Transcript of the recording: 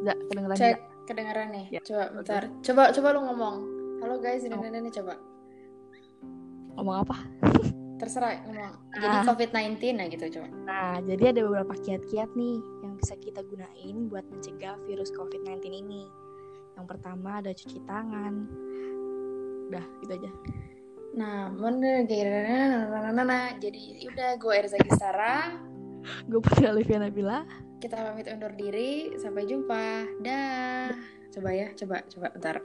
Zak, kedengeran Cek nggak? kedengaran nih. Ya, Coba bentar. Coba coba lu ngomong. Halo guys, ini Oh. ini ini coba. Ngomong apa? Terserah ngomong. Jadi Ah. COVID-19 nah gitu coba. Nah, jadi ada beberapa kiat-kiat nih yang bisa kita gunain buat mencegah virus COVID-19 ini. Yang pertama ada cuci tangan. Udah, gitu aja. Nah, bener nah, Jadi udah gue Erza Gistara. Gue Putri Olivia Nabila. Kita pamit undur diri. Sampai jumpa. Dah. Coba ya, coba coba bentar.